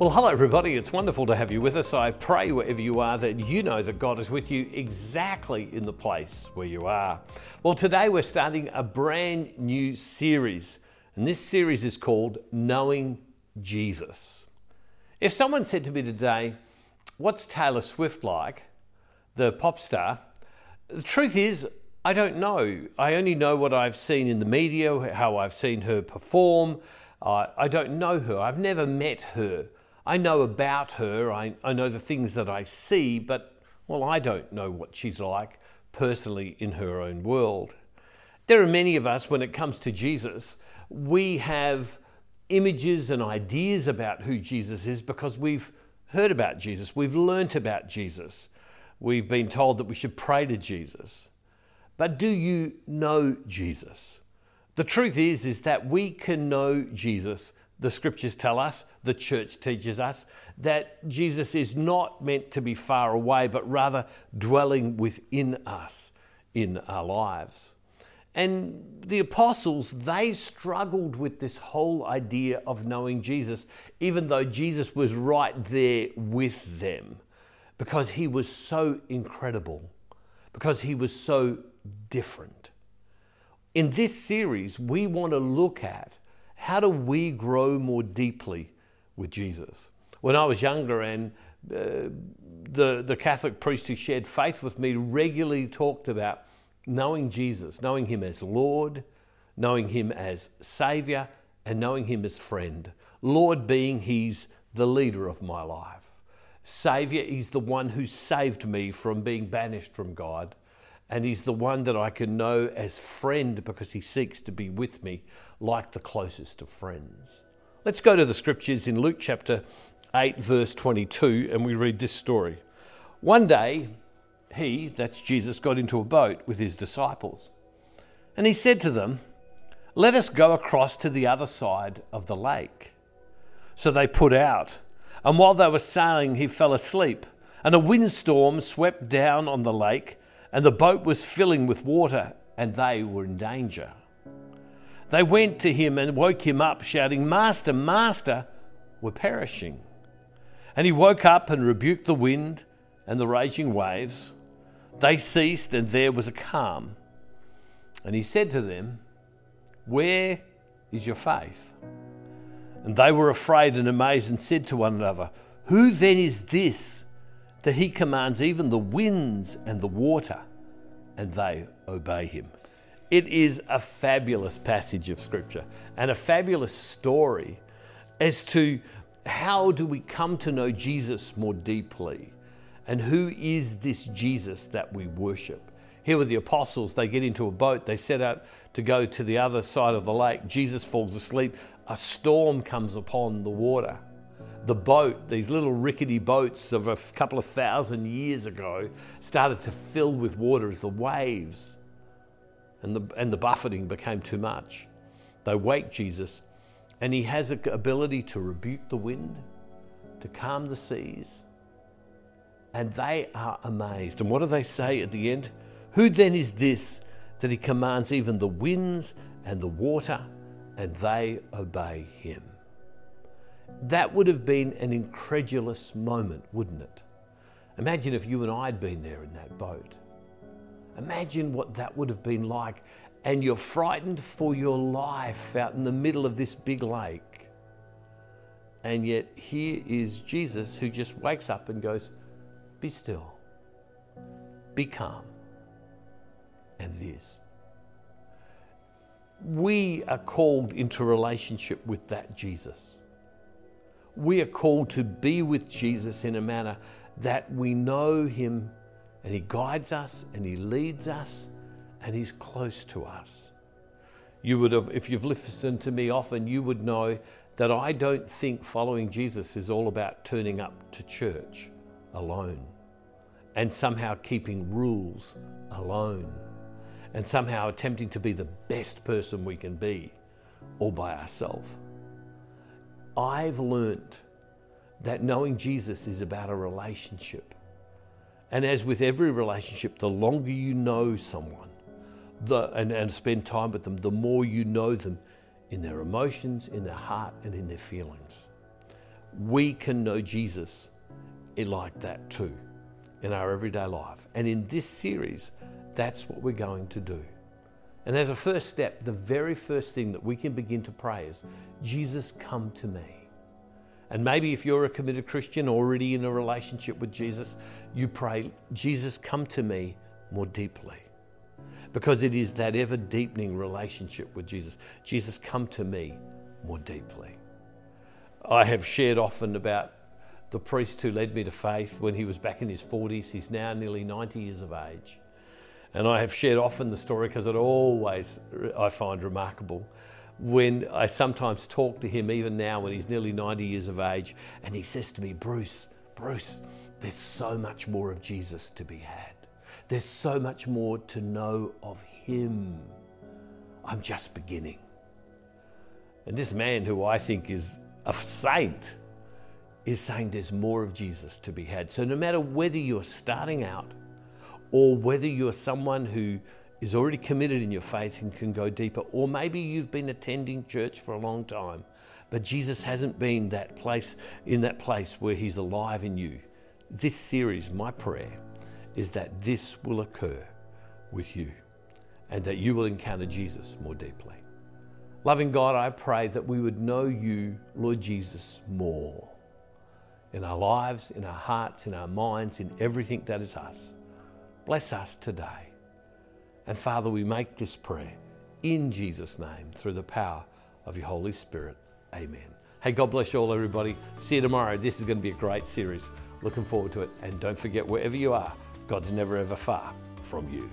Well, hello, everybody. It's wonderful to have you with us. I pray wherever you are that you know that God is with you exactly in the place where you are. Well, today we're starting a brand new series, and this series is called Knowing Jesus. If someone said to me today, What's Taylor Swift like, the pop star? The truth is, I don't know. I only know what I've seen in the media, how I've seen her perform. Uh, I don't know her. I've never met her. I know about her. I, I know the things that I see, but, well, I don't know what she's like personally in her own world. There are many of us, when it comes to Jesus, we have images and ideas about who Jesus is because we've heard about Jesus, we've learnt about Jesus, we've been told that we should pray to Jesus. But do you know Jesus? The truth is is that we can know Jesus. The scriptures tell us, the church teaches us that Jesus is not meant to be far away but rather dwelling within us in our lives. And the apostles, they struggled with this whole idea of knowing Jesus, even though Jesus was right there with them, because he was so incredible, because he was so different. In this series, we want to look at how do we grow more deeply with Jesus. When I was younger and uh, the, the Catholic priest who shared faith with me regularly talked about knowing Jesus, knowing Him as Lord, knowing Him as Savior, and knowing Him as friend. Lord being He's the leader of my life. Savior, He's the one who saved me from being banished from God and he's the one that I can know as friend because he seeks to be with me like the closest of friends. Let's go to the scriptures in Luke chapter 8, verse 22, and we read this story. One day, he, that's Jesus, got into a boat with his disciples, and he said to them, Let us go across to the other side of the lake. So they put out, and while they were sailing, he fell asleep, and a windstorm swept down on the lake and the boat was filling with water, and they were in danger. They went to him and woke him up, shouting, Master, Master, we're perishing. And he woke up and rebuked the wind and the raging waves. They ceased, and there was a calm. And he said to them, Where is your faith? And they were afraid and amazed and said to one another, Who then is this? That he commands even the winds and the water, and they obey him. It is a fabulous passage of scripture and a fabulous story as to how do we come to know Jesus more deeply and who is this Jesus that we worship. Here with the apostles, they get into a boat, they set out to go to the other side of the lake. Jesus falls asleep, a storm comes upon the water the boat, these little rickety boats of a couple of thousand years ago, started to fill with water as the waves and the, and the buffeting became too much. They wake Jesus, and he has an ability to rebuke the wind, to calm the seas, and they are amazed. And what do they say at the end? Who then is this that he commands even the winds and the water, and they obey him? That would have been an incredulous moment, wouldn't it? Imagine if you and I had been there in that boat. Imagine what that would have been like. And you're frightened for your life out in the middle of this big lake. And yet, here is Jesus who just wakes up and goes, Be still, be calm. And it is. We are called into relationship with that Jesus we are called to be with Jesus in a manner that we know Him and He guides us and He leads us and He's close to us. You would have, if you've listened to me often, you would know that I don't think following Jesus is all about turning up to church alone and somehow keeping rules alone and somehow attempting to be the best person we can be all by ourselves. I've learned that knowing Jesus is about a relationship. And as with every relationship, the longer you know someone the, and, and spend time with them, the more you know them in their emotions, in their heart, and in their feelings. we can know Jesus like that too in our everyday life. And in this series, that's what we're going to do. And as a first step, the very first thing that we can begin to pray is Jesus, come to me. And maybe if you're a committed Christian already in a relationship with Jesus, you pray, Jesus, come to me more deeply. Because it is that ever deepening relationship with Jesus. Jesus, come to me more deeply. I have shared often about the priest who led me to faith when he was back in his 40s. He's now nearly 90 years of age. And I have shared often the story because it always I find remarkable when I sometimes talk to him, even now when he's nearly 90 years of age, and he says to me, Bruce, Bruce, there's so much more of Jesus to be had. There's so much more to know of him. I'm just beginning. And this man, who I think is a saint, is saying there's more of Jesus to be had. So, no matter whether you're starting out or whether you're someone who is already committed in your faith and can go deeper, or maybe you've been attending church for a long time, but Jesus hasn't been that place in that place where He's alive in you. This series, my prayer, is that this will occur with you and that you will encounter Jesus more deeply. Loving God, I pray that we would know you, Lord Jesus, more in our lives, in our hearts, in our minds, in everything that is us. Bless us today. And Father, we make this prayer in Jesus' name through the power of your Holy Spirit. Amen. Hey, God bless you all, everybody. See you tomorrow. This is going to be a great series. Looking forward to it. And don't forget, wherever you are, God's never ever far from you.